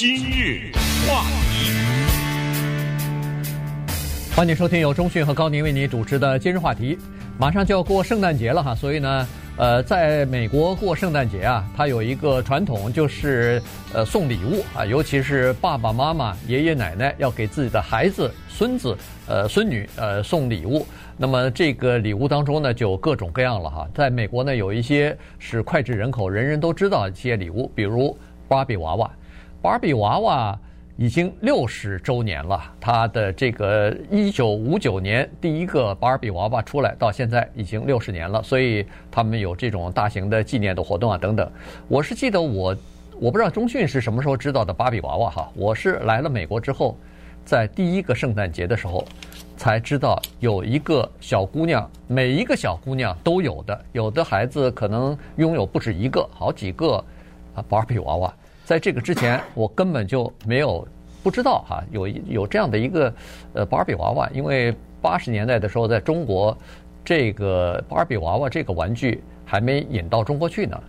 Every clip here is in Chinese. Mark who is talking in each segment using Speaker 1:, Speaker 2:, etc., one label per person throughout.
Speaker 1: 今日话题，
Speaker 2: 欢迎收听由中讯和高宁为你主持的今日话题。马上就要过圣诞节了哈，所以呢，呃，在美国过圣诞节啊，它有一个传统，就是呃送礼物啊，尤其是爸爸妈妈、爷爷奶奶要给自己的孩子、孙子、呃孙女呃送礼物。那么这个礼物当中呢，就各种各样了哈。在美国呢，有一些是脍炙人口，人人都知道一些礼物，比如芭比娃娃。芭比娃娃已经六十周年了，它的这个一九五九年第一个芭比娃娃出来，到现在已经六十年了，所以他们有这种大型的纪念的活动啊等等。我是记得我，我不知道中讯是什么时候知道的芭比娃娃哈，我是来了美国之后，在第一个圣诞节的时候才知道有一个小姑娘，每一个小姑娘都有的，有的孩子可能拥有不止一个，好几个啊芭比娃娃。在这个之前，我根本就没有不知道哈，有有这样的一个呃芭比娃娃，因为八十年代的时候，在中国，这个芭比娃娃这个玩具还没引到中国去呢，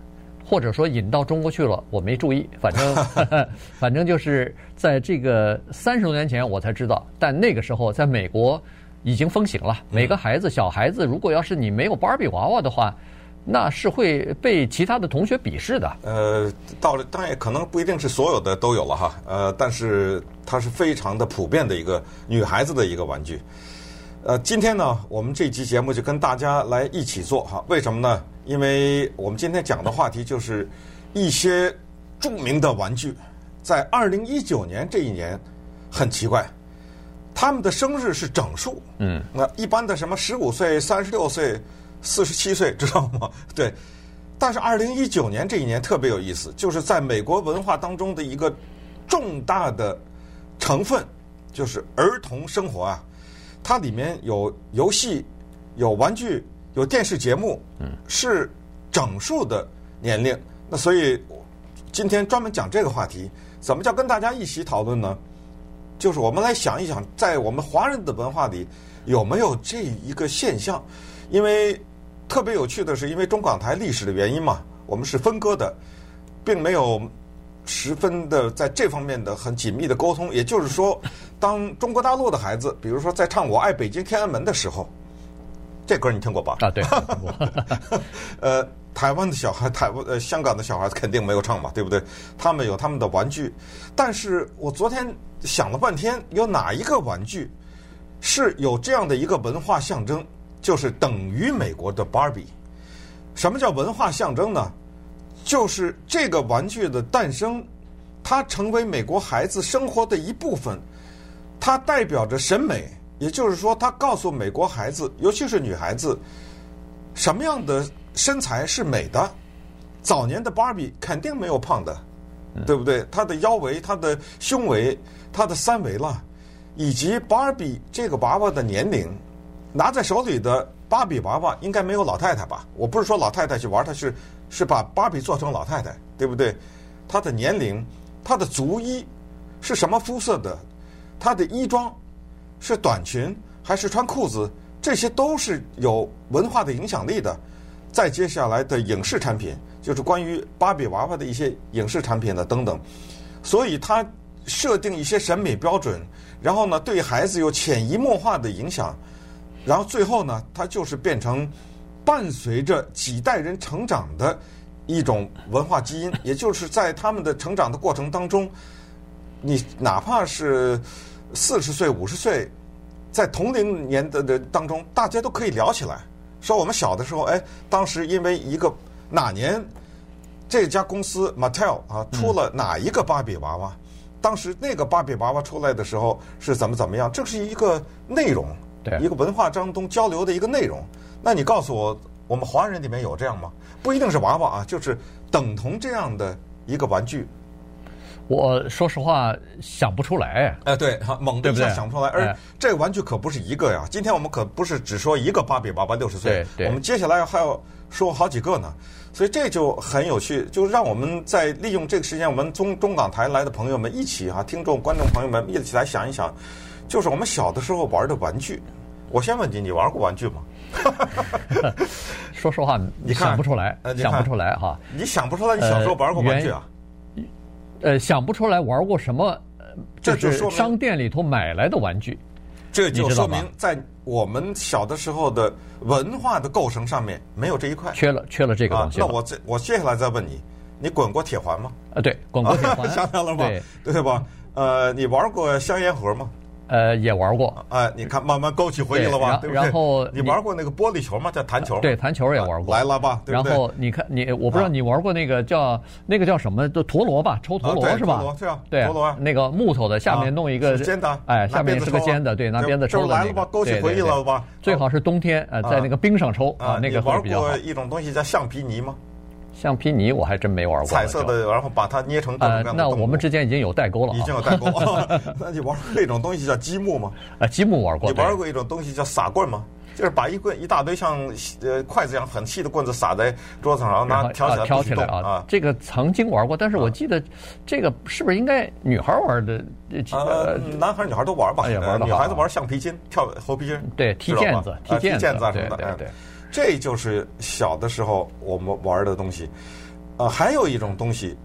Speaker 2: 或者说引到中国去了，我没注意，反正 反正就是在这个三十多年前我才知道，但那个时候在美国已经风行了，每个孩子小孩子，如果要是你没有芭比娃娃的话。那是会被其他的同学鄙视的。
Speaker 3: 呃，到了当然也可能不一定是所有的都有了哈。呃，但是它是非常的普遍的一个女孩子的一个玩具。呃，今天呢，我们这期节目就跟大家来一起做哈。为什么呢？因为我们今天讲的话题就是一些著名的玩具，在二零一九年这一年很奇怪，他们的生日是整数。嗯。那一般的什么十五岁、三十六岁。四十七岁，知道吗？对，但是二零一九年这一年特别有意思，就是在美国文化当中的一个重大的成分，就是儿童生活啊，它里面有游戏、有玩具、有电视节目，嗯，是整数的年龄。那所以今天专门讲这个话题，怎么叫跟大家一起讨论呢？就是我们来想一想，在我们华人的文化里有没有这一个现象，因为。特别有趣的是，因为中港台历史的原因嘛，我们是分割的，并没有十分的在这方面的很紧密的沟通。也就是说，当中国大陆的孩子，比如说在唱《我爱北京天安门》的时候，这歌你听过吧？
Speaker 2: 啊，对。
Speaker 3: 呃，台湾的小孩，台湾呃香港的小孩子肯定没有唱嘛，对不对？他们有他们的玩具，但是我昨天想了半天，有哪一个玩具是有这样的一个文化象征？就是等于美国的芭比。什么叫文化象征呢？就是这个玩具的诞生，它成为美国孩子生活的一部分，它代表着审美，也就是说，它告诉美国孩子，尤其是女孩子，什么样的身材是美的。早年的芭比肯定没有胖的，对不对？她的腰围、她的胸围、她的三围了，以及芭比这个娃娃的年龄。拿在手里的芭比娃娃应该没有老太太吧？我不是说老太太去玩，她是是把芭比做成老太太，对不对？她的年龄，她的足衣是什么肤色的？她的衣装是短裙还是穿裤子？这些都是有文化的影响力的。再接下来的影视产品，就是关于芭比娃娃的一些影视产品的等等。所以它设定一些审美标准，然后呢，对孩子有潜移默化的影响。然后最后呢，它就是变成伴随着几代人成长的一种文化基因，也就是在他们的成长的过程当中，你哪怕是四十岁、五十岁，在同龄年的的当中，大家都可以聊起来，说我们小的时候，哎，当时因为一个哪年这家公司 Mattel 啊出了哪一个芭比娃娃，当时那个芭比娃娃出来的时候是怎么怎么样，这是一个内容。对，一个文化当中交流的一个内容，那你告诉我，我们华人里面有这样吗？不一定是娃娃啊，就是等同这样的一个玩具。
Speaker 2: 我说实话想不出来。
Speaker 3: 哎，对，猛的一下想不出来。而这个玩具可不是一个呀，今天我们可不是只说一个芭比娃娃六十岁，我们接下来还要说好几个呢。所以这就很有趣，就让我们在利用这个时间，我们中中港台来的朋友们一起啊，听众观众朋友们一起来想一想。就是我们小的时候玩的玩具，我先问你，你玩过玩具吗？
Speaker 2: 说实话，你想不出来，想不出来哈。
Speaker 3: 你想不出来，你小时候玩过玩具啊？
Speaker 2: 呃，想不出来玩过什么，呃
Speaker 3: 这就说明
Speaker 2: 就是商店里头买来的玩具。
Speaker 3: 这就说明在我们小的时候的文化的构成上面没有这一块。
Speaker 2: 缺了缺了这个东，西。
Speaker 3: 啊那我这我接下来再问你，你滚过铁环吗？
Speaker 2: 啊，对，滚过铁环，
Speaker 3: 想想了吧？
Speaker 2: 对，
Speaker 3: 对吧？呃，你玩过香烟盒吗？
Speaker 2: 呃，也玩过。
Speaker 3: 哎，你看，慢慢勾起回忆了吧？
Speaker 2: 对
Speaker 3: 对不对？
Speaker 2: 然后
Speaker 3: 你玩过那个玻璃球吗？叫弹球。
Speaker 2: 对，弹球也玩过。
Speaker 3: 来了吧？对不对？
Speaker 2: 然后你看你，我不知道你玩过那个叫那个叫什么？就陀螺吧，抽陀螺
Speaker 3: 啊
Speaker 2: 是吧？
Speaker 3: 陀螺是啊
Speaker 2: 对
Speaker 3: 陀螺啊
Speaker 2: 那个木头的，下面弄一个
Speaker 3: 是尖的，
Speaker 2: 哎，下面是
Speaker 3: 个
Speaker 2: 尖的，对，拿鞭子抽
Speaker 3: 来了吧？勾起回忆了吧？
Speaker 2: 最好是冬天，呃，在那个冰上抽
Speaker 3: 啊，
Speaker 2: 那
Speaker 3: 个玩过。一种东西叫橡皮泥吗？
Speaker 2: 橡皮泥我还真没玩过。
Speaker 3: 彩色的，然后把它捏成各种
Speaker 2: 呃
Speaker 3: 各样的，
Speaker 2: 那
Speaker 3: 动物
Speaker 2: 我们之间已经有代沟了啊。
Speaker 3: 已经有代沟。那你玩过一种东西叫积木吗？
Speaker 2: 啊，积木玩过。
Speaker 3: 你玩过一种东西叫撒棍吗？就是把一棍一大堆像呃筷子一样很细的棍子撒在桌子上，然后拿挑起来
Speaker 2: 挑起来啊。这个曾经玩过，但是我记得这个是不是应该女孩玩的？
Speaker 3: 呃，男孩女孩都玩吧。
Speaker 2: 也玩的。
Speaker 3: 女孩子玩橡皮筋、跳猴皮筋，
Speaker 2: 对，踢毽子、踢毽
Speaker 3: 子啊
Speaker 2: 什么的。对对。
Speaker 3: 这就是小的时候我们玩的东西。呃，还有一种东西，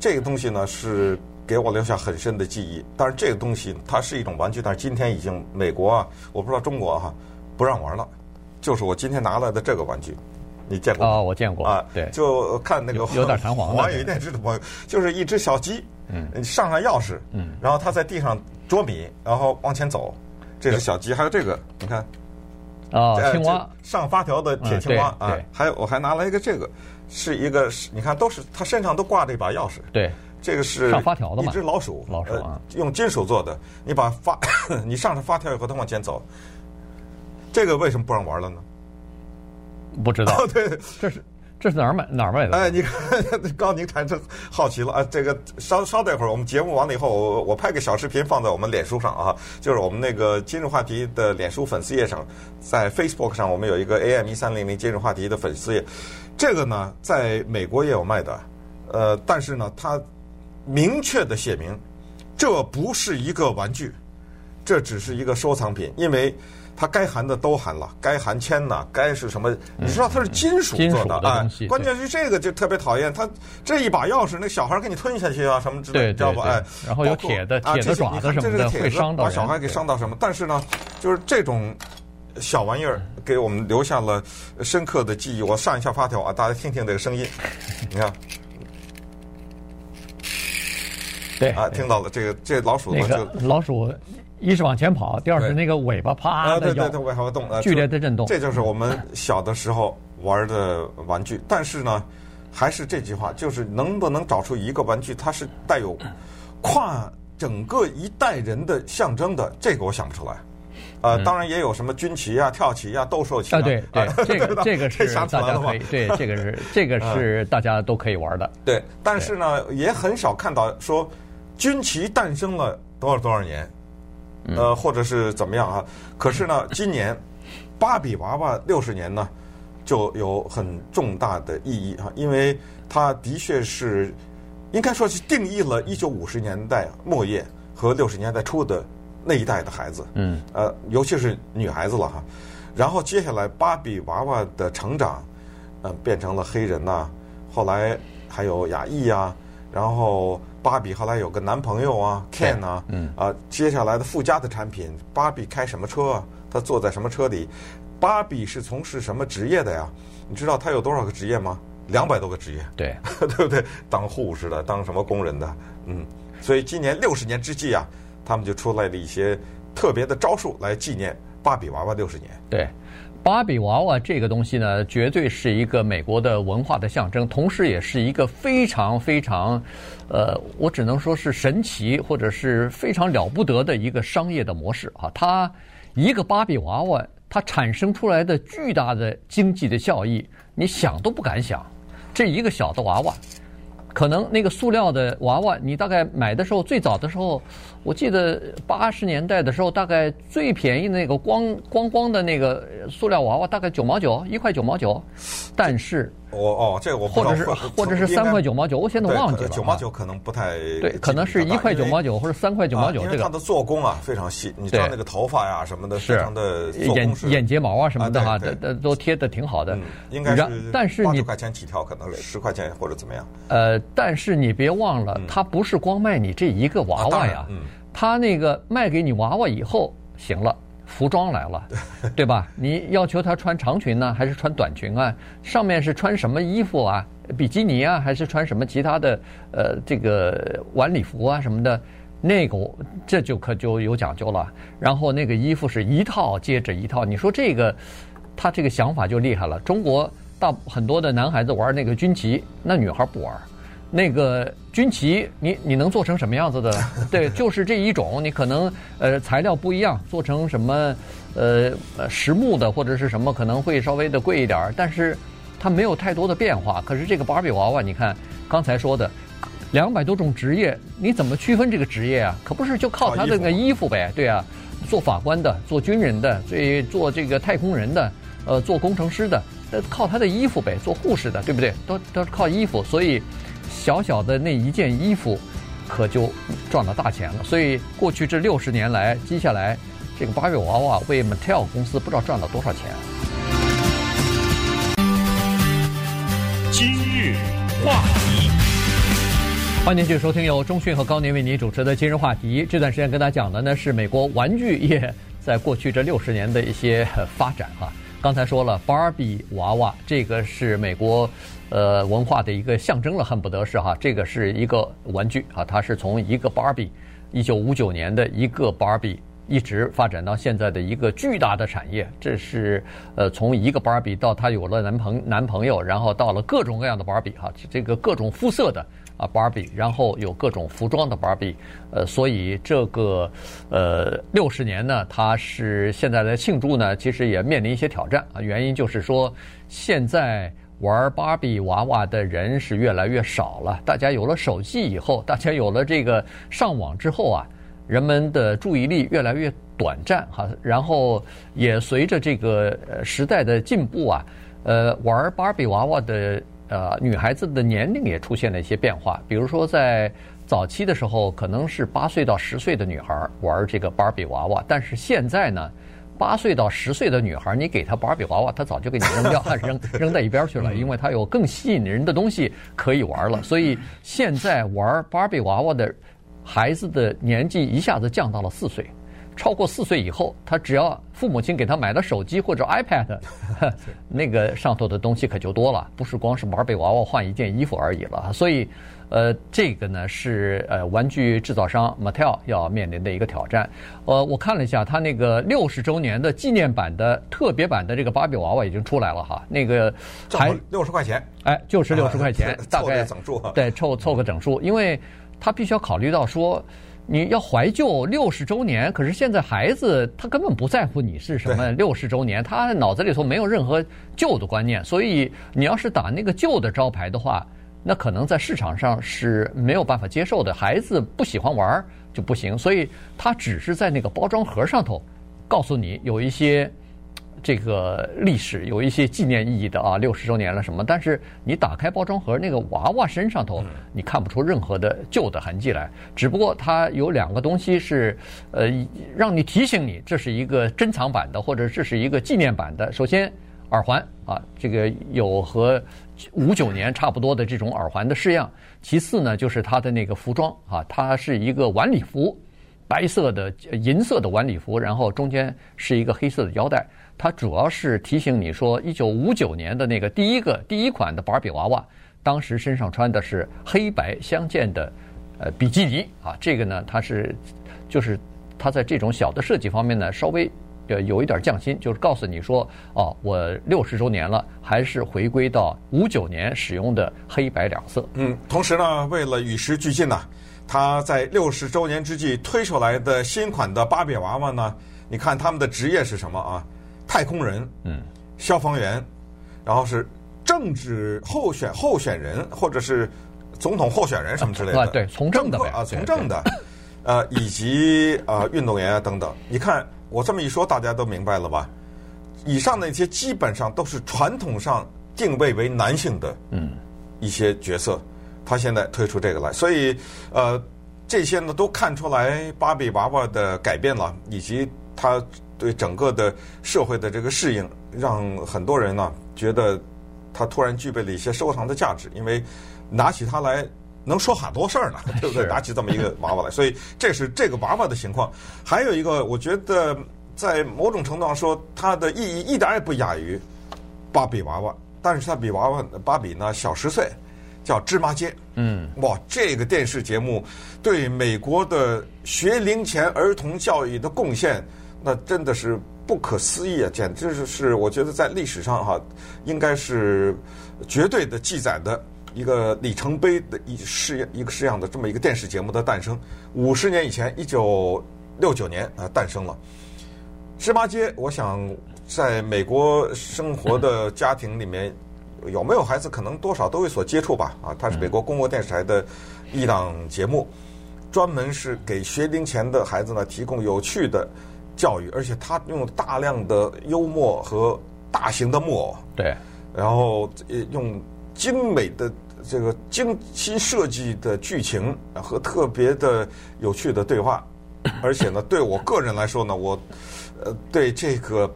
Speaker 3: 这个东西呢是给我留下很深的记忆。但是这个东西它是一种玩具，但是今天已经美国啊，我不知道中国哈、啊、不让玩了。就是我今天拿来的这个玩具，你见过吗？
Speaker 2: 啊、哦，我见过
Speaker 3: 啊。
Speaker 2: 对，
Speaker 3: 就看那个
Speaker 2: 有点弹簧的。
Speaker 3: 华语电视的朋友，就是一只小鸡，
Speaker 2: 嗯，
Speaker 3: 上上钥匙，
Speaker 2: 嗯，
Speaker 3: 然后它在地上捉米，然后往前走。这是小鸡，还有这个，你看。
Speaker 2: 啊、哦，青蛙
Speaker 3: 上发条的铁青蛙
Speaker 2: 啊、嗯，
Speaker 3: 还有我还拿了一个这个，是一个你看都是他身上都挂着一把钥匙，
Speaker 2: 对，
Speaker 3: 这个是
Speaker 2: 上发条的嘛，
Speaker 3: 一只老鼠，
Speaker 2: 老鼠啊，
Speaker 3: 呃、用金属做的，你把发你上上发条以后它往前走，这个为什么不让玩了呢？
Speaker 2: 不知道，
Speaker 3: 对，
Speaker 2: 这是。这是哪儿买哪儿买的？
Speaker 3: 哎，你看，刚您产生好奇了啊！这个稍稍等一会儿，我们节目完了以后，我我拍个小视频放在我们脸书上啊，就是我们那个今日话题的脸书粉丝页上，在 Facebook 上我们有一个 AM 一三零零今日话题的粉丝页，这个呢在美国也有卖的，呃，但是呢它明确的写明，这不是一个玩具，这只是一个收藏品，因为。它该含的都含了，该含铅呐，该是什么？你知道它是金属做的啊、哎？关键是这个就特别讨厌，它这一把钥匙，那小孩给你吞下去啊，什么之类的，知道吧？哎，
Speaker 2: 然后有铁的铁的爪子什么的，会伤到
Speaker 3: 把小孩给伤到什么？但是呢，就是这种小玩意儿给我们留下了深刻的记忆。我上一下发条啊，大家听听这个声音，你看，
Speaker 2: 对
Speaker 3: 啊，听到了这个这老鼠呢就、
Speaker 2: 那个、老鼠。一是往前跑，第二是那个尾巴啪
Speaker 3: 啊，对对对，尾巴动，
Speaker 2: 剧烈的震动。
Speaker 3: 这就是我们小的时候玩的玩具。但是呢，还是这句话，就是能不能找出一个玩具，它是带有跨整个一代人的象征的？这个我想不出来。呃，当然也有什么军旗啊、跳旗啊、斗兽旗
Speaker 2: 啊，对对，这个 这个是
Speaker 3: 大
Speaker 2: 家可以，对，这个是这个是大家都可以玩的。
Speaker 3: 对，但是呢，也很少看到说军旗诞生了多少多少年。呃，或者是怎么样啊？可是呢，今年芭比娃娃六十年呢，就有很重大的意义啊，因为它的确是应该说是定义了一九五十年代末叶和六十年代初的那一代的孩子。
Speaker 2: 嗯。
Speaker 3: 呃，尤其是女孩子了哈。然后接下来芭比娃娃的成长，呃，变成了黑人呐、啊，后来还有亚裔啊，然后。芭比后来有个男朋友啊，Ken 啊，
Speaker 2: 嗯
Speaker 3: 啊，接下来的附加的产品，芭比开什么车啊？她坐在什么车里？芭比是从事什么职业的呀？你知道她有多少个职业吗？两百多个职业，
Speaker 2: 对，
Speaker 3: 对不对？当护士的，当什么工人的，嗯，所以今年六十年之际啊，他们就出来了一些特别的招数来纪念芭比娃娃六十年。
Speaker 2: 对。芭比娃娃这个东西呢，绝对是一个美国的文化的象征，同时也是一个非常非常，呃，我只能说是神奇或者是非常了不得的一个商业的模式啊。它一个芭比娃娃，它产生出来的巨大的经济的效益，你想都不敢想。这一个小的娃娃。可能那个塑料的娃娃，你大概买的时候，最早的时候，我记得八十年代的时候，大概最便宜的那个光光光的那个塑料娃娃，大概九毛九，一块九毛九。但是
Speaker 3: 我哦，这个我不知道
Speaker 2: 或者是或者是三块九毛九，我现在忘记了。
Speaker 3: 九毛九可能不太
Speaker 2: 对，可能是一块九毛九或者三块九毛九。这个
Speaker 3: 它的做工啊非常细，你知道那个头发呀什么的，非常的
Speaker 2: 眼眼睫毛啊什么的哈，都都贴的挺好的。
Speaker 3: 应该是，
Speaker 2: 但是你
Speaker 3: 十块钱起跳，可能十块钱或者怎么样。
Speaker 2: 呃，但是你别忘了，它不是光卖你这一个娃娃呀，它那个卖给你娃娃以后，行了。服装来了，对吧？你要求她穿长裙呢，还是穿短裙啊？上面是穿什么衣服啊？比基尼啊，还是穿什么其他的？呃，这个晚礼服啊什么的，那个这就可就有讲究了。然后那个衣服是一套接着一套，你说这个他这个想法就厉害了。中国大很多的男孩子玩那个军旗，那女孩不玩。那个军旗，你你能做成什么样子的？对，就是这一种。你可能呃材料不一样，做成什么呃呃实木的或者是什么，可能会稍微的贵一点儿。但是它没有太多的变化。可是这个芭比娃娃，你看刚才说的两百多种职业，你怎么区分这个职业啊？可不是就靠他这个衣服呗？对啊，做法官的，做军人的，所以做这个太空人的，呃，做工程师的，靠他的衣服呗。做护士的，对不对？都都是靠衣服，所以。小小的那一件衣服，可就赚了大钱了。所以过去这六十年来，接下来这个芭比娃娃为 Mattel 公司不知道赚了多少钱。
Speaker 1: 今日话题，
Speaker 2: 欢迎继续收听由中讯和高宁为您主持的今日话题。这段时间跟大家讲的呢是美国玩具业在过去这六十年的一些发展哈。刚才说了芭比娃娃，这个是美国。呃，文化的一个象征了，恨不得是哈，这个是一个玩具啊，它是从一个芭比，一九五九年的一个芭比，一直发展到现在的一个巨大的产业。这是呃，从一个芭比到她有了男朋男朋友，然后到了各种各样的芭比哈，这个各种肤色的啊芭比，然后有各种服装的芭比，呃，所以这个呃六十年呢，它是现在的庆祝呢，其实也面临一些挑战啊，原因就是说现在。玩芭比娃娃的人是越来越少了。大家有了手机以后，大家有了这个上网之后啊，人们的注意力越来越短暂哈。然后也随着这个时代的进步啊，呃，玩芭比娃娃的呃女孩子的年龄也出现了一些变化。比如说在早期的时候，可能是八岁到十岁的女孩玩这个芭比娃娃，但是现在呢？八岁到十岁的女孩，你给她芭比娃娃，她早就给你扔掉，扔扔在一边去了，因为她有更吸引人的东西可以玩了。所以现在玩芭比娃娃的孩子的年纪一下子降到了四岁，超过四岁以后，他只要父母亲给他买了手机或者 iPad，那个上头的东西可就多了，不是光是芭比娃娃换一件衣服而已了。所以。呃，这个呢是呃玩具制造商 Mattel 要面临的一个挑战。呃，我看了一下，它那个六十周年的纪念版的特别版的这个芭比娃娃已经出来了哈，那个还
Speaker 3: 六十块钱，
Speaker 2: 哎，就是六十块钱，大概
Speaker 3: 整数，
Speaker 2: 对，凑凑个整数，因为他必须要考虑到说你要怀旧六十周年，可是现在孩子他根本不在乎你是什么六十周年，他脑子里头没有任何旧的观念，所以你要是打那个旧的招牌的话。那可能在市场上是没有办法接受的，孩子不喜欢玩就不行，所以他只是在那个包装盒上头告诉你有一些这个历史，有一些纪念意义的啊，六十周年了什么。但是你打开包装盒，那个娃娃身上头你看不出任何的旧的痕迹来，只不过它有两个东西是呃让你提醒你这是一个珍藏版的，或者这是一个纪念版的。首先耳环啊，这个有和。五九年差不多的这种耳环的式样，其次呢就是它的那个服装啊，它是一个晚礼服，白色的银色的晚礼服，然后中间是一个黑色的腰带。它主要是提醒你说，一九五九年的那个第一个第一款的芭比娃娃，当时身上穿的是黑白相间的呃比基尼啊，这个呢它是就是它在这种小的设计方面呢稍微。呃，有一点匠心，就是告诉你说，哦，我六十周年了，还是回归到五九年使用的黑白两色。
Speaker 3: 嗯，同时呢，为了与时俱进呢，他在六十周年之际推出来的新款的芭比娃娃呢，你看他们的职业是什么啊？太空人，嗯，消防员，然后是政治候选候选人，或者是总统候选人什么之类的。
Speaker 2: 啊，对，从政的
Speaker 3: 啊，从政的，呃，以及啊，运动员啊等等。你看。我这么一说，大家都明白了吧？以上那些基本上都是传统上定位为男性的嗯。一些角色，他现在推出这个来，所以呃这些呢都看出来芭比娃娃的改变了，以及他对整个的社会的这个适应，让很多人呢觉得他突然具备了一些收藏的价值，因为拿起它来能说很多事儿呢，对不对？拿起这么一个娃娃来，所以这是这个娃娃的情况。还有一个，我觉得在某种程度上说，它的意义一点也不亚于芭比娃娃。但是它比娃娃芭比呢小十岁，叫芝麻街。嗯，哇，这个电视节目对美国的学龄前儿童教育的贡献，那真的是不可思议啊！简直是是，我觉得在历史上哈，应该是绝对的记载的一个里程碑的一式一个式样的这么一个电视节目的诞生。五十年以前，一九六九年啊诞生了芝麻街，我想。在美国生活的家庭里面，有没有孩子？可能多少都有所接触吧。啊，它是美国公共电视台的一档节目，专门是给学龄前的孩子呢提供有趣的教育，而且他用大量的幽默和大型的木偶，
Speaker 2: 对，
Speaker 3: 然后用精美的这个精心设计的剧情和特别的有趣的对话，而且呢，对我个人来说呢，我呃对这个。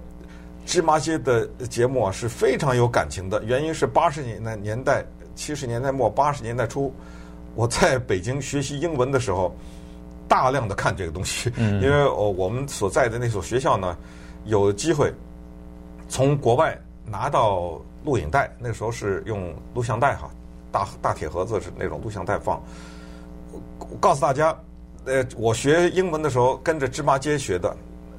Speaker 3: 芝麻街的节目啊是非常有感情的，原因是八十年代年代、七十年代末、八十年代初，我在北京学习英文的时候，大量的看这个东西，因为我我们所在的那所学校呢，有机会从国外拿到录影带，那个时候是用录像带哈，大大铁盒子是那种录像带放。我告诉大家，呃，我学英文的时候跟着芝麻街学的。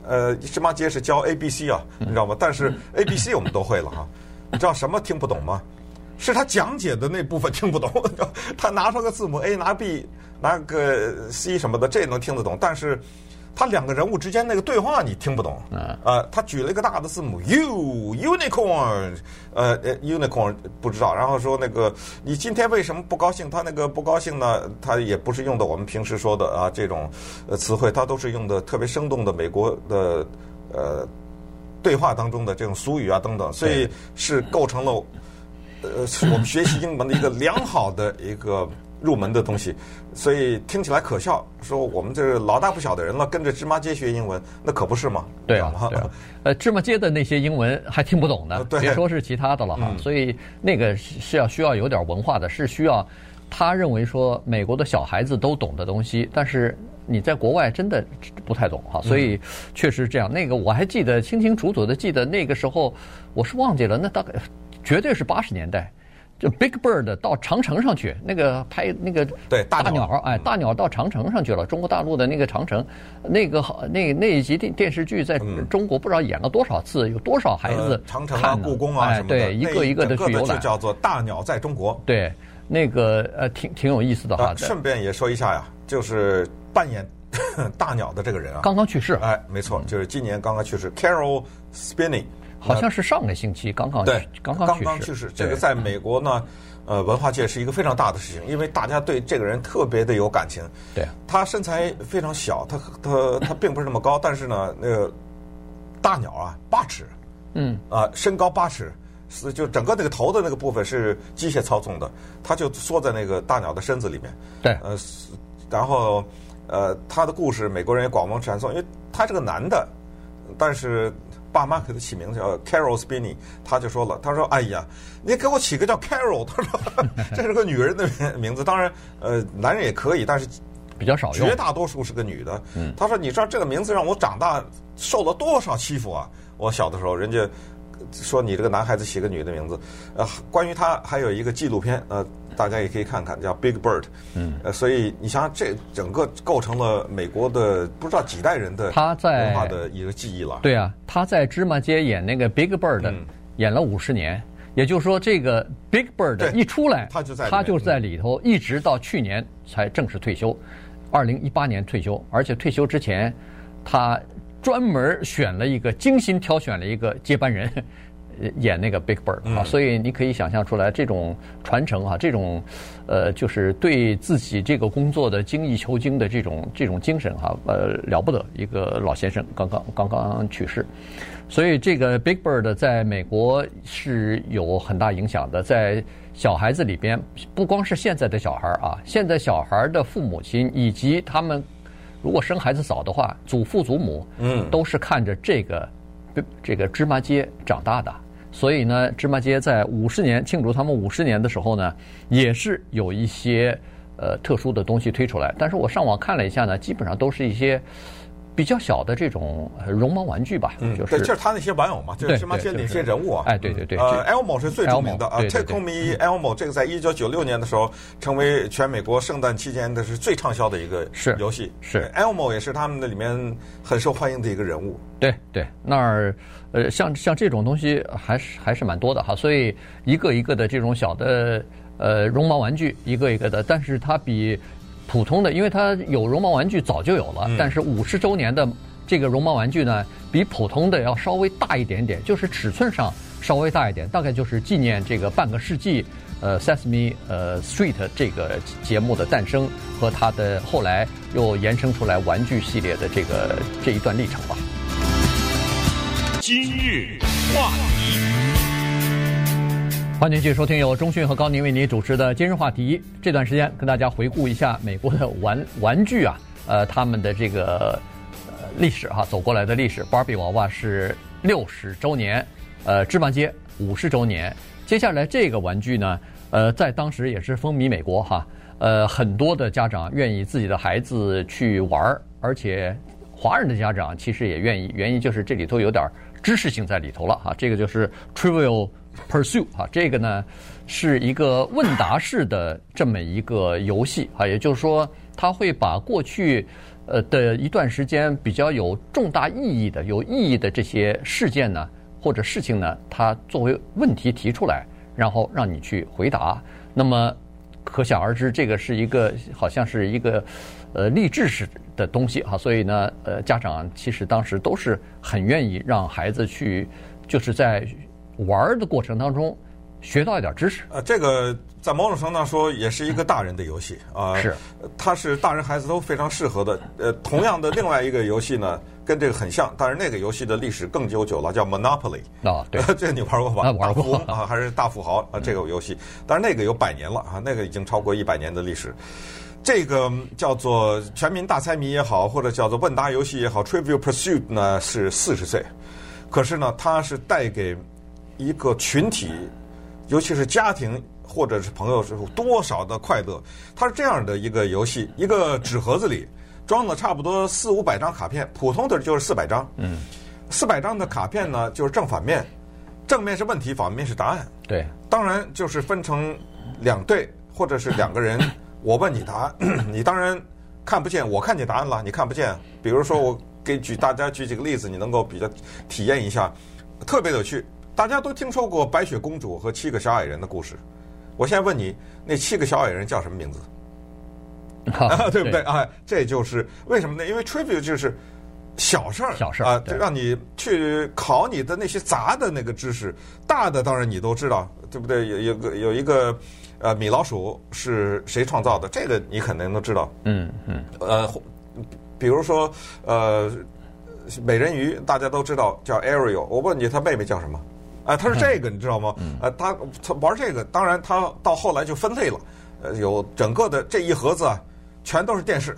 Speaker 3: 呃，芝麻街是教 A B C 啊，你知道吗？但是 A B C 我们都会了哈。你知道什么听不懂吗？是他讲解的那部分听不懂。他拿出个字母 A，拿 B，拿个 C 什么的，这能听得懂。但是。他两个人物之间那个对话你听不懂，呃，他举了一个大的字母 U unicorn，呃，unicorn 不知道，然后说那个你今天为什么不高兴？他那个不高兴呢，他也不是用的我们平时说的啊这种呃词汇，他都是用的特别生动的美国的呃对话当中的这种俗语啊等等，所以是构成了呃我们学习英文的一个良好的一个。入门的东西，所以听起来可笑。说我们这是老大不小的人了，跟着芝麻街学英文，那可不是吗？
Speaker 2: 对啊，对啊。呃，芝麻街的那些英文还听不懂呢，别说是其他的了哈。所以那个是要需要有点文化的，是需要他认为说美国的小孩子都懂的东西，但是你在国外真的不太懂哈。所以确实这样。那个我还记得清清楚楚的，记得那个时候我是忘记了，那大概绝对是八十年代。就 Big Bird 到长城上去，那个拍那个
Speaker 3: 对大鸟，
Speaker 2: 哎，大鸟到长城上去了。中国大陆的那个长城，那个好那那一集电电视剧在中国不知道演了多少次，有多少孩子
Speaker 3: 长城啊、故宫啊什么的，
Speaker 2: 对，一个一个的去游览，
Speaker 3: 叫做《大鸟在中国》。
Speaker 2: 对，那个呃，挺挺有意思的哈。
Speaker 3: 顺便也说一下呀，就是扮演 大鸟的这个人啊，
Speaker 2: 刚刚去世。
Speaker 3: 哎，没错，就是今年刚刚去世，Carol Spinney。
Speaker 2: 好像是上个星期刚刚
Speaker 3: 对，
Speaker 2: 刚刚
Speaker 3: 刚刚去世。这个在美国呢，呃，文化界是一个非常大的事情，因为大家对这个人特别的有感情。
Speaker 2: 对，
Speaker 3: 他身材非常小，他他他并不是那么高，但是呢，那个大鸟啊，八尺，嗯啊，身高八尺，是就整个那个头的那个部分是机械操纵的，他就缩在那个大鸟的身子里面。
Speaker 2: 对，
Speaker 3: 呃，然后呃，他的故事美国人也广为传颂，因为他是个男的，但是。爸妈给他起名字叫 Carol Spinney，他就说了，他说：“哎呀，你给我起个叫 Carol，他说 这是个女人的名字，当然，呃，男人也可以，但是
Speaker 2: 比较少用，
Speaker 3: 绝大多数是个女的。”他说：“你知道这个名字让我长大受了多少欺负啊？我小的时候，人家说你这个男孩子起个女的名字。呃，关于他还有一个纪录片，呃。”大家也可以看看，叫 Big Bird，嗯，呃，所以你想想，这整个构成了美国的不知道几代人的文化的一个记忆了。
Speaker 2: 对啊，他在芝麻街演那个 Big Bird，嗯，演了五十年，也就是说，这个 Big Bird 一出来，
Speaker 3: 他就在
Speaker 2: 他就在里头，一直到去年才正式退休，二零一八年退休，而且退休之前，他专门选了一个精心挑选了一个接班人。演那个 Big Bird 啊，所以你可以想象出来这种传承啊，这种呃，就是对自己这个工作的精益求精的这种这种精神哈，呃，了不得。一个老先生刚刚刚刚去世，所以这个 Big Bird 在美国是有很大影响的，在小孩子里边，不光是现在的小孩啊，现在小孩的父母亲以及他们如果生孩子早的话，祖父祖母嗯都是看着这个。这个芝麻街长大的，所以呢，芝麻街在五十年庆祝他们五十年的时候呢，也是有一些呃特殊的东西推出来。但是我上网看了一下呢，基本上都是一些比较小的这种绒毛玩具吧。
Speaker 3: 嗯，
Speaker 2: 就是
Speaker 3: 对，就是他那些玩偶嘛，就是芝麻街里那些人物啊。
Speaker 2: 哎，对对对。
Speaker 3: 呃，Elmo 是最著名的啊，Take Me Elmo 这个在一九九六年的时候成为全美国圣诞期间的是最畅销的一个游戏。
Speaker 2: 是。
Speaker 3: Elmo 也是他们的里面很受欢迎的一个人物。
Speaker 2: 对对，那儿呃，像像这种东西还是还是蛮多的哈，所以一个一个的这种小的呃绒毛玩具，一个一个的，但是它比普通的，因为它有绒毛玩具早就有了，嗯、但是五十周年的这个绒毛玩具呢，比普通的要稍微大一点点，就是尺寸上稍微大一点，大概就是纪念这个半个世纪呃 Sesame 呃 Street 这个节目的诞生和它的后来又延伸出来玩具系列的这个这一段历程吧。
Speaker 1: 今日话题，
Speaker 2: 欢迎继续收听由中讯和高宁为您主持的《今日话题》。这段时间跟大家回顾一下美国的玩玩具啊，呃，他们的这个呃历史哈，走过来的历史。芭比娃娃是六十周年，呃，芝麻街五十周年。接下来这个玩具呢，呃，在当时也是风靡美国哈，呃，很多的家长愿意自己的孩子去玩，而且华人的家长其实也愿意，原因就是这里头有点儿。知识性在里头了哈，这个就是 Trivial Pursuit 哈，这个呢是一个问答式的这么一个游戏啊，也就是说，它会把过去呃的一段时间比较有重大意义的、有意义的这些事件呢或者事情呢，它作为问题提出来，然后让你去回答。那么可想而知，这个是一个好像是一个。呃，励志式的东西哈，所以呢，呃，家长其实当时都是很愿意让孩子去，就是在玩的过程当中学到一点知识。
Speaker 3: 呃，这个在某种程度上说也是一个大人的游戏啊，
Speaker 2: 是，
Speaker 3: 它是大人孩子都非常适合的。呃，同样的另外一个游戏呢，跟这个很像，但是那个游戏的历史更悠久了，叫 Monopoly。
Speaker 2: 啊，对，
Speaker 3: 这个你玩过吧？
Speaker 2: 玩过
Speaker 3: 啊，还是大富豪啊，这个游戏，但是那个有百年了啊，那个已经超过一百年的历史。这个叫做全民大猜谜也好，或者叫做问答游戏也好，Trivial Pursuit 呢是四十岁，可是呢，它是带给一个群体，尤其是家庭或者是朋友之后多少的快乐。它是这样的一个游戏，一个纸盒子里装了差不多四五百张卡片，普通的就是四百张。嗯，四百张的卡片呢，就是正反面，正面是问题，反面是答案。
Speaker 2: 对，
Speaker 3: 当然就是分成两队或者是两个人。我问你答案，你当然看不见，我看见答案了，你看不见。比如说，我给举大家举几个例子，你能够比较体验一下，特别有趣。大家都听说过白雪公主和七个小矮人的故事。我现在问你，那七个小矮人叫什么名字？啊，对不对啊？这就是为什么呢？因为 trivia 就是小事儿，
Speaker 2: 小事儿
Speaker 3: 啊，就让你去考你的那些杂的那个知识，大的当然你都知道，对不对？有有个有一个。呃，米老鼠是谁创造的？这个你肯定都知道。
Speaker 2: 嗯嗯。
Speaker 3: 呃，比如说呃，美人鱼大家都知道叫 Ariel。我问你，他妹妹叫什么？啊，他是这个，你知道吗？呃，他他玩这个，当然他到后来就分类了。呃，有整个的这一盒子啊，全都是电视。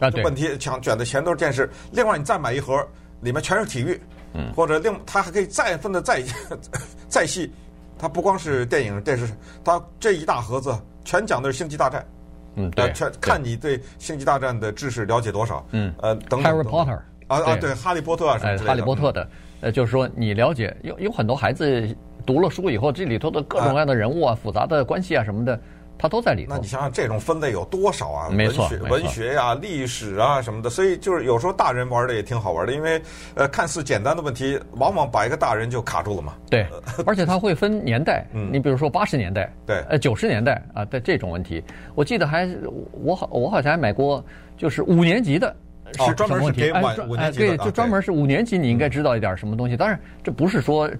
Speaker 2: 啊，对。
Speaker 3: 问题抢卷的全都是电视。另外，你再买一盒，里面全是体育。嗯。或者另，他还可以再分的再 再细。它不光是电影、电视，它这一大盒子全讲的是星际大战。
Speaker 2: 嗯，对，
Speaker 3: 全看你对星际大战的知识了解多少。
Speaker 2: 嗯，
Speaker 3: 呃，等等。
Speaker 2: Harry Potter
Speaker 3: 啊啊，对，哈利波特啊什么之类的。
Speaker 2: 哈利波特的，呃，就是说你了解，有有很多孩子读了书以后，这里头的各种各样的人物啊、复杂的关系啊什么的。它都在里头。
Speaker 3: 那你想想，这种分类有多少啊？
Speaker 2: 没错，
Speaker 3: 文学、文学呀、历史啊什么的。所以就是有时候大人玩的也挺好玩的，因为呃，看似简单的问题，往往把一个大人就卡住了嘛。
Speaker 2: 对，而且它会分年代。嗯，你比如说八十年代，
Speaker 3: 对，
Speaker 2: 呃，九十年代啊的这种问题，我记得还我好我好像还买过，就是五年级的是
Speaker 3: 哦
Speaker 2: 专门？
Speaker 3: 是给晚
Speaker 2: 哎专哎，
Speaker 3: 五年级的
Speaker 2: 对，
Speaker 3: 啊
Speaker 2: 就专门是五年级你应该知道一点什么东西。当然，这不是说呃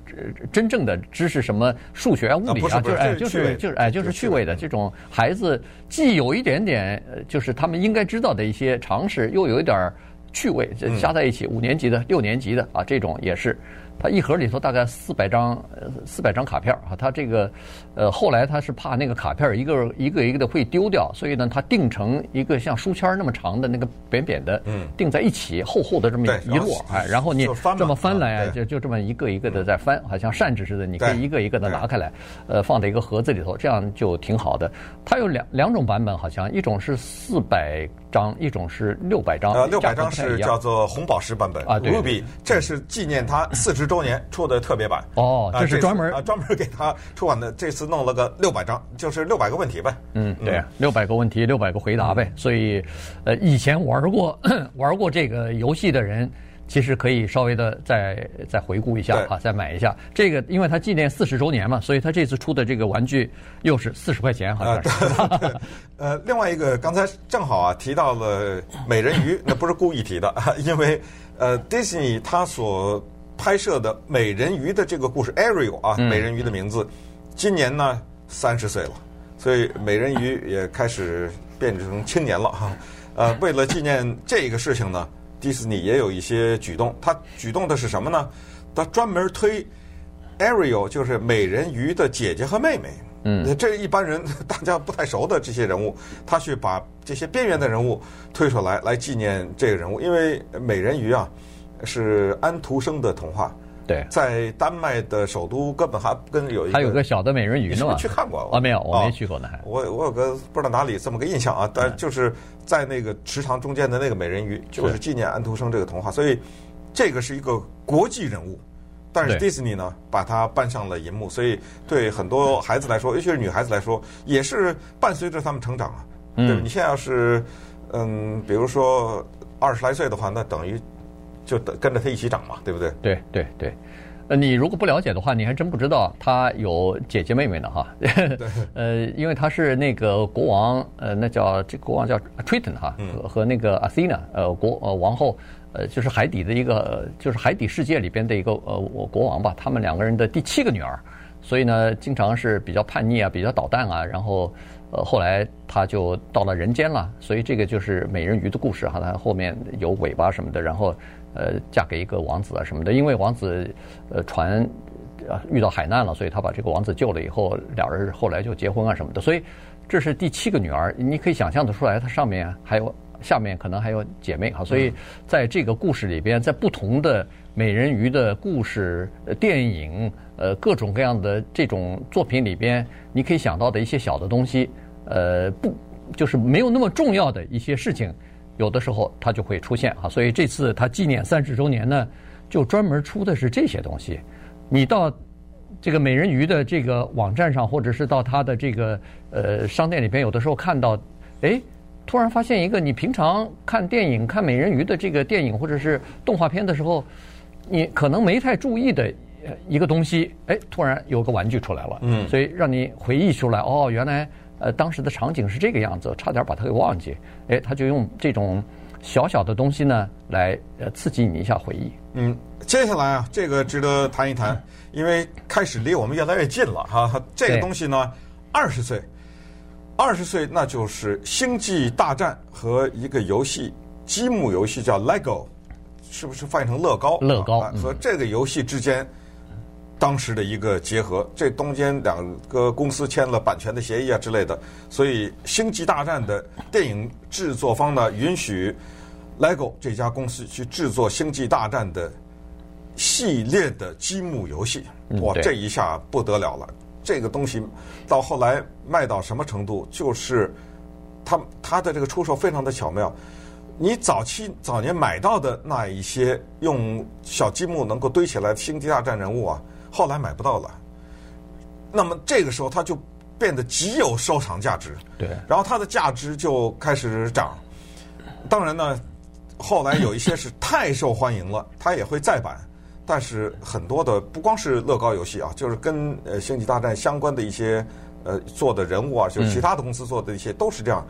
Speaker 2: 真正的知识，什么数学啊、物理啊，就是就
Speaker 3: 是
Speaker 2: 就是哎，就是趣味的这种孩子，既有一点点呃就是他们应该知道的一些常识，又有一点趣味，加在一起，五年级的、六年级的啊，这种也是。它一盒里头大概四百张，呃，四百张卡片啊。它这个，呃，后来他是怕那个卡片一个一个一个的会丢掉，所以呢，它定成一个像书签那么长的那个扁扁的，
Speaker 3: 嗯，
Speaker 2: 定在一起，厚厚的这
Speaker 3: 么
Speaker 2: 一摞，哎，然后你这么翻
Speaker 3: 来，
Speaker 2: 就就这么一个一个的在翻，好像扇子似的，你可以一个一个的拿开来，呃，放在一个盒子里头，这样就挺好的。它有两两种版本，好像一种是四百张，一种是六百张，
Speaker 3: 呃，六百张是叫做红宝石版本
Speaker 2: 啊对。
Speaker 3: 这是纪念他四十周年出的特别版。
Speaker 2: 哦这是专门
Speaker 3: 啊专门给他出版的，这次弄了个六百张，就是六百个问题呗。
Speaker 2: 嗯，对啊，六百个问题，六百个回答呗。所以，呃，以前玩过 玩过这个游戏的人，其实可以稍微的再再回顾一下
Speaker 3: 对
Speaker 2: 哈，再买一下。这个，因为它纪念四十周年嘛，所以它这次出的这个玩具又是四十块钱，好像是。
Speaker 3: 对呃，另外一个刚才正好啊提到了美人鱼，那不是故意提的，因为呃，Disney 它所拍摄的美人鱼的这个故事，Ariel 啊，美人鱼的名字，今年呢三十岁了，所以美人鱼也开始变成青年了哈。呃，为了纪念这个事情呢，迪士尼也有一些举动，他举动的是什么呢？他专门推 Ariel，就是美人鱼的姐姐和妹妹。嗯，这一般人 大家不太熟的这些人物，他去把这些边缘的人物推出来，来纪念这个人物，因为美人鱼啊是安徒生的童话。
Speaker 2: 对，
Speaker 3: 在丹麦的首都哥本哈根有一个，
Speaker 2: 还有个小的美人
Speaker 3: 鱼是不是去看过
Speaker 2: 啊？没有，我没去过呢。还
Speaker 3: 我我有个不知道哪里这么个印象啊，但就是在那个池塘中间的那个美人鱼，就是纪念安徒生这个童话，所以这个是一个国际人物。但是迪士尼呢，把它搬上了银幕，所以对很多孩子来说，尤其是女孩子来说，也是伴随着他们成长啊。对，你现在要是嗯，比如说二十来岁的话，那等于就跟着他一起长嘛，对不对？
Speaker 2: 对对对。呃，你如果不了解的话，你还真不知道他有姐姐妹妹呢哈。对。呃，因为他是那个国王，呃，那叫这国王叫 Triton 哈，和和那个 Athena，呃，国呃王后。呃，就是海底的一个，就是海底世界里边的一个呃，我国王吧。他们两个人的第七个女儿，所以呢，经常是比较叛逆啊，比较捣蛋啊。然后，呃，后来他就到了人间了。所以这个就是美人鱼的故事哈。他后面有尾巴什么的，然后呃，嫁给一个王子啊什么的。因为王子呃船呃遇到海难了，所以他把这个王子救了以后，两人后来就结婚啊什么的。所以这是第七个女儿，你可以想象得出来，她上面还有。下面可能还有姐妹哈，所以在这个故事里边，在不同的美人鱼的故事、电影、呃各种各样的这种作品里边，你可以想到的一些小的东西，呃不就是没有那么重要的一些事情，有的时候它就会出现啊。所以这次它纪念三十周年呢，就专门出的是这些东西。你到这个美人鱼的这个网站上，或者是到它的这个呃商店里边，有的时候看到，诶。突然发现一个你平常看电影、看美人鱼的这个电影或者是动画片的时候，你可能没太注意的一个东西，哎，突然有个玩具出来了，嗯，所以让你回忆出来，哦，原来呃当时的场景是这个样子，差点把它给忘记，哎，他就用这种小小的东西呢来呃刺激你一下回忆。
Speaker 3: 嗯，接下来啊，这个值得谈一谈，因为开始离我们越来越近了哈，这个东西呢，二十岁。二十岁，那就是《星际大战》和一个游戏积木游戏叫 LEGO，是不是翻译成乐高？
Speaker 2: 乐高
Speaker 3: 和这个游戏之间当时的一个结合，这中间两个公司签了版权的协议啊之类的，所以《星际大战》的电影制作方呢允许 LEGO 这家公司去制作《星际大战》的系列的积木游戏。哇，这一下不得了了。这个东西到后来卖到什么程度？就是它它的这个出售非常的巧妙。你早期早年买到的那一些用小积木能够堆起来的星际大战人物啊，后来买不到了。那么这个时候它就变得极有收藏价值。
Speaker 2: 对。
Speaker 3: 然后它的价值就开始涨。当然呢，后来有一些是太受欢迎了，它也会再版。但是很多的不光是乐高游戏啊，就是跟呃星际大战相关的一些呃做的人物啊，就是其他的公司做的一些都是这样。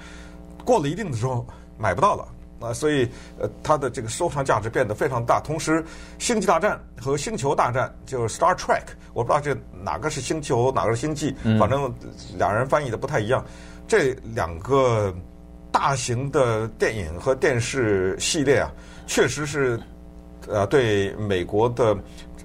Speaker 3: 过了一定的时候买不到了，啊，所以呃，它的这个收藏价值变得非常大。同时，《星际大战》和《星球大战》就是 Star Trek，我不知道这哪个是星球，哪个是星际，反正两人翻译的不太一样。这两个大型的电影和电视系列啊，确实是呃，对美国的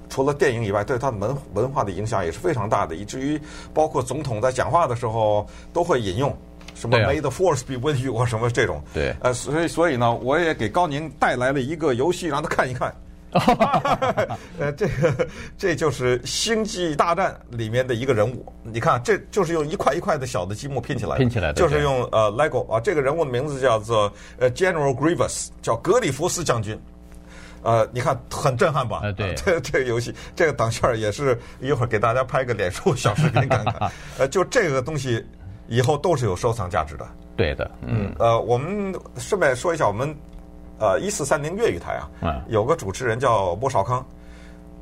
Speaker 3: 除了电影以外，对它的文文化的影响也是非常大的，以至于包括总统在讲话的时候都会引用。什么 May the Force be with you 或什么这种，
Speaker 2: 对，
Speaker 3: 呃，所以所以呢，我也给高宁带来了一个游戏，让他看一看。呃，这个这就是《星际大战》里面的一个人物，你看，这就是用一块一块的小的积木拼起来的，
Speaker 2: 拼起来的，
Speaker 3: 就是用呃 Lego 啊，这个人物的名字叫做呃 General Grievous，叫格里弗斯将军。呃，你看很震撼吧？
Speaker 2: 呃，对，
Speaker 3: 这这个游戏，这个等下也是一会儿给大家拍个脸书小视频看看。呃，就这个东西。以后都是有收藏价值的，
Speaker 2: 对的，嗯，
Speaker 3: 呃，我们顺便说一下，我们呃一四三零粤语台啊，嗯，有个主持人叫莫少康，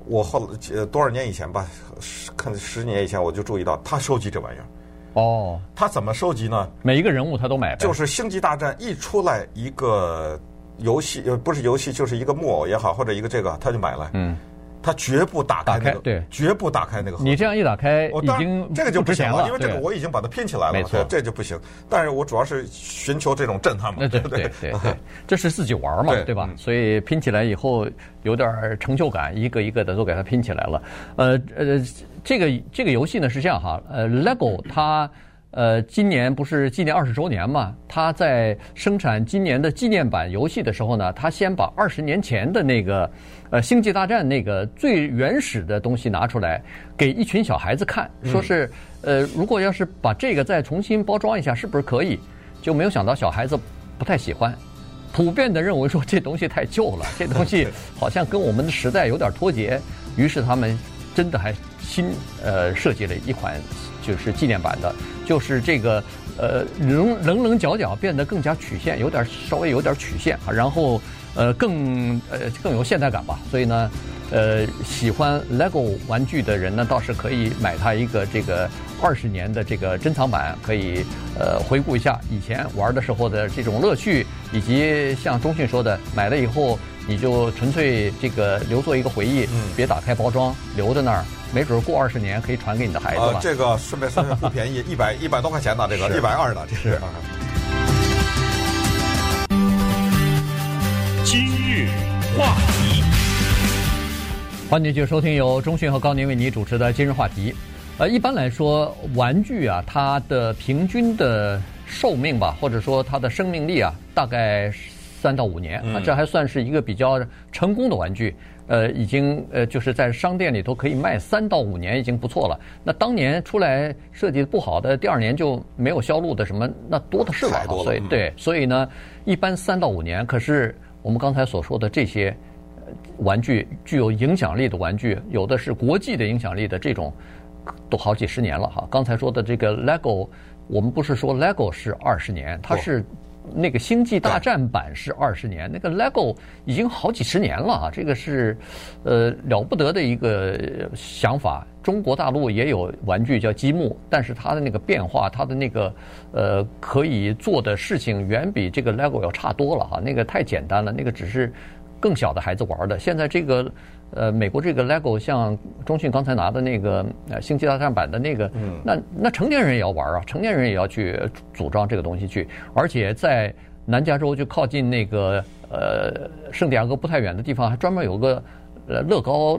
Speaker 3: 我后呃多少年以前吧，十看十年以前我就注意到他收集这玩意儿，
Speaker 2: 哦，
Speaker 3: 他怎么收集呢？
Speaker 2: 每一个人物他都买，
Speaker 3: 就是《星际大战》一出来一个游戏，呃，不是游戏，就是一个木偶也好，或者一个这个，他就买了，嗯。他绝不打开那个，
Speaker 2: 对，
Speaker 3: 绝不打开那个盒。
Speaker 2: 你这样一打开，已经
Speaker 3: 这个就不行了，因为这个我已经把它拼起来了，
Speaker 2: 没错，
Speaker 3: 这就不行。但是我主要是寻求这种震撼嘛，
Speaker 2: 对对对对对，这是自己玩嘛，对吧？所以拼起来以后有点成就感，一个一个的都给它拼起来了。呃呃，这个这个游戏呢是这样哈，呃，LEGO 它。呃，今年不是纪念二十周年嘛？他在生产今年的纪念版游戏的时候呢，他先把二十年前的那个呃《星际大战》那个最原始的东西拿出来，给一群小孩子看，说是呃，如果要是把这个再重新包装一下，是不是可以？就没有想到小孩子不太喜欢，普遍的认为说这东西太旧了，这东西 好像跟我们的时代有点脱节，于是他们真的还新呃设计了一款。就是纪念版的，就是这个呃棱棱棱角角变得更加曲线，有点稍微有点曲线啊，然后呃更呃更有现代感吧。所以呢，呃喜欢 LEGO 玩具的人呢，倒是可以买它一个这个二十年的这个珍藏版，可以呃回顾一下以前玩的时候的这种乐趣，以及像中信说的，买了以后你就纯粹这个留作一个回忆，嗯，别打开包装，留在那儿。没准过二十年可以传给你的孩子了。
Speaker 3: 呃，这个顺便说不便宜，一百一百多块钱呢，这个一百二呢，这是。
Speaker 1: 日话题，
Speaker 2: 欢迎继续收听由中讯和高宁为你主持的今日话题。呃，一般来说，玩具啊，它的平均的寿命吧，或者说它的生命力啊，大概三到五年啊，这还算是一个比较成功的玩具。呃，已经呃，就是在商店里头可以卖三到五年，已经不错了。那当年出来设计的不好的，第二年就没有销路的什么，那多的是了。所以对，所以呢，一般三到五年。可是我们刚才所说的这些玩具，具有影响力的玩具，有的是国际的影响力的这种，都好几十年了哈。刚才说的这个 LEGO，我们不是说 LEGO 是二十年，它是。那个星际大战版是二十年，那个 LEGO 已经好几十年了啊！这个是，呃，了不得的一个想法。中国大陆也有玩具叫积木，但是它的那个变化，它的那个呃可以做的事情远比这个 LEGO 要差多了哈。那个太简单了，那个只是更小的孩子玩的。现在这个。呃，美国这个 LEGO 像中信刚才拿的那个呃星际大战版的那个，嗯，那那成年人也要玩啊，成年人也要去组装这个东西去，而且在南加州就靠近那个呃圣地亚哥不太远的地方，还专门有个。呃，乐高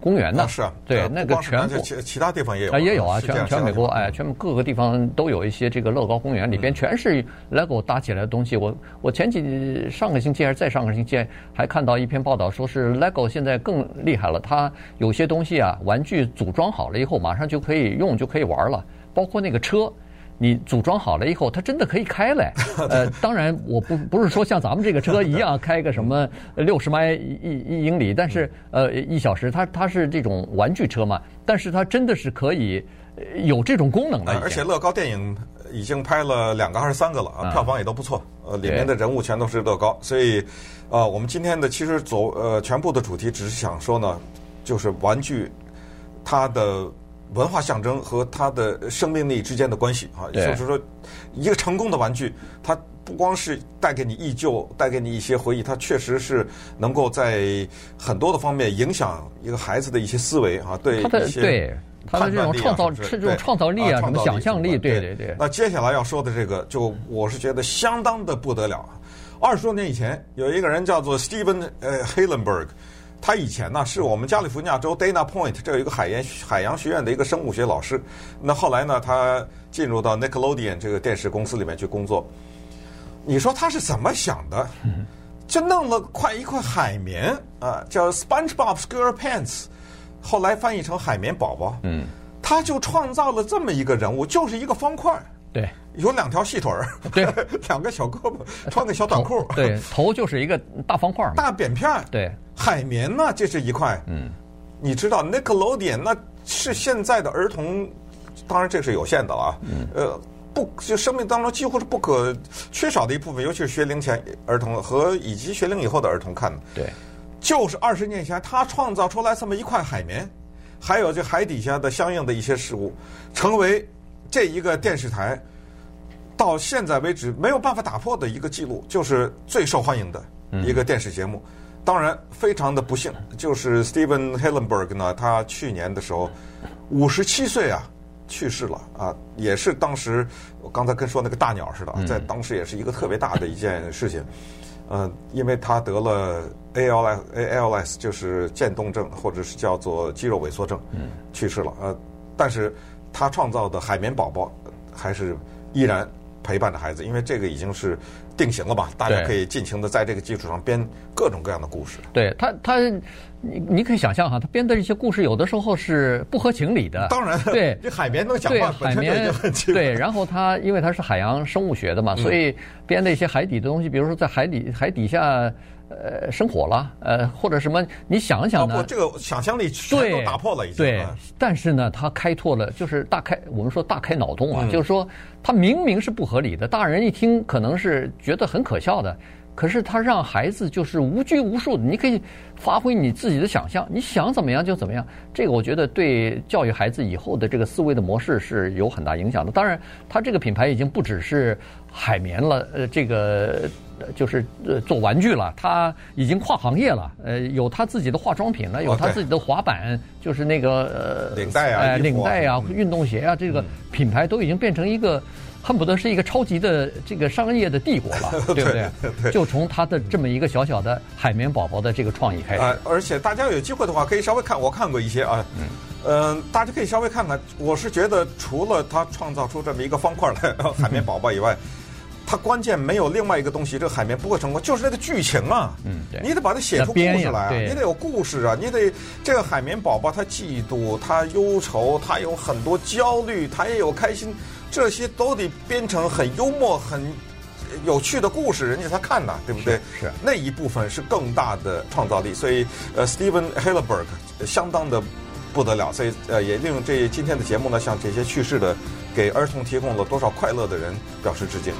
Speaker 2: 公园呢？
Speaker 3: 是啊，
Speaker 2: 对，那个全部
Speaker 3: 其其他地方也有
Speaker 2: 啊，也有啊，全全美国哎，全部各个地方都有一些这个乐高公园，里边全是 LEGO 搭起来的东西。我我前几上个星期还是再上个星期还看到一篇报道，说是 LEGO 现在更厉害了，它有些东西啊，玩具组装好了以后，马上就可以用，就可以玩了，包括那个车。你组装好了以后，它真的可以开来。呃，当然我不不是说像咱们这个车一样开个什么六十迈一一英里，但是呃一小时，它它是这种玩具车嘛，但是它真的是可以有这种功能的。
Speaker 3: 而且乐高电影已经拍了两个还是三个了啊，票房也都不错。呃，里面的人物全都是乐高，所以呃，我们今天的其实走呃全部的主题只是想说呢，就是玩具它的。文化象征和它的生命力之间的关系啊，就是说，一个成功的玩具，它不光是带给你忆旧，带给你一些回忆，它确实是能够在很多的方面影响一个孩子的一些思维啊，对一些
Speaker 2: 对他的这种创造，这种创造力啊，什么想象力，对对对。
Speaker 3: 那接下来要说的这个，就我是觉得相当的不得了。二十多年以前，有一个人叫做 Steven 呃 Hillenburg。他以前呢是我们加利福尼亚州 Dana Point 这有一个海洋海洋学院的一个生物学老师。那后来呢，他进入到 Nickelodeon 这个电视公司里面去工作。你说他是怎么想的？就弄了块一块海绵啊，叫 SpongeBob SquarePants，后来翻译成海绵宝宝。嗯，他就创造了这么一个人物，就是一个方块。
Speaker 2: 对，
Speaker 3: 有两条细腿儿，
Speaker 2: 对，
Speaker 3: 两个小胳膊，穿个小短裤。
Speaker 2: 对，头就是一个大方块
Speaker 3: 大扁片。
Speaker 2: 对。
Speaker 3: 海绵呢，这是一块。嗯，你知道 Nickelodeon 那是现在的儿童，当然这是有限的了啊。嗯。呃，不，就生命当中几乎是不可缺少的一部分，尤其是学龄前儿童和以及学龄以后的儿童看的。
Speaker 2: 对。
Speaker 3: 就是二十年前，他创造出来这么一块海绵，还有这海底下的相应的一些事物，成为这一个电视台到现在为止没有办法打破的一个记录，就是最受欢迎的一个电视节目。嗯当然，非常的不幸，就是 Steven Hillenberg 呢，他去年的时候五十七岁啊，去世了啊，也是当时我刚才跟说那个大鸟似的，在当时也是一个特别大的一件事情。呃，因为他得了 ALS ALS 就是渐冻症，或者是叫做肌肉萎缩症，去世了。呃，但是他创造的海绵宝宝还是依然陪伴着孩子，因为这个已经是。定型了吧？大家可以尽情的在这个基础上编各种各样的故事。
Speaker 2: 对他，他，你你可以想象哈，他编的这些故事有的时候是不合情理的。
Speaker 3: 当然，
Speaker 2: 对，
Speaker 3: 这海绵能讲话，
Speaker 2: 海绵对。然后他因为他是海洋生物学的嘛，所以编的一些海底的东西，比如说在海底海底下。呃，生火了，呃，或者什么？你想想呢？
Speaker 3: 这个想象力全都打破了，已经。
Speaker 2: 对，但是呢，他开拓了，就是大开，我们说大开脑洞啊，就是说，他明明是不合理的，大人一听可能是觉得很可笑的，可是他让孩子就是无拘无束的，你可以发挥你自己的想象，你想怎么样就怎么样。这个我觉得对教育孩子以后的这个思维的模式是有很大影响的。当然，他这个品牌已经不只是海绵了，呃，这个。就是呃做玩具了，他已经跨行业了，呃有他自己的化妆品了，有他自己的滑板，就是那个呃
Speaker 3: 领带啊，
Speaker 2: 领带啊，运动鞋啊，这个品牌都已经变成一个恨不得是一个超级的这个商业的帝国了，对不对？就从他的这么一个小小的海绵宝宝的这个创意开始。
Speaker 3: 而且大家有机会的话，可以稍微看，我看过一些啊，嗯，大家可以稍微看看。我是觉得，除了他创造出这么一个方块来海绵宝宝以外。它关键没有另外一个东西，这个海绵不会成功，就是那个剧情啊。嗯，对。你得把它写出故事来啊，你得有故事啊，你得这个海绵宝宝他嫉妒，他忧愁，他有很多焦虑，他也有开心，这些都得编成很幽默、很有趣的故事，人家才看呐，对不对？
Speaker 2: 是。是
Speaker 3: 那一部分是更大的创造力，所以呃，Steven Hillenburg 相当的不得了，所以呃，也利用这今天的节目呢，向这些去世的给儿童提供了多少快乐的人表示致敬。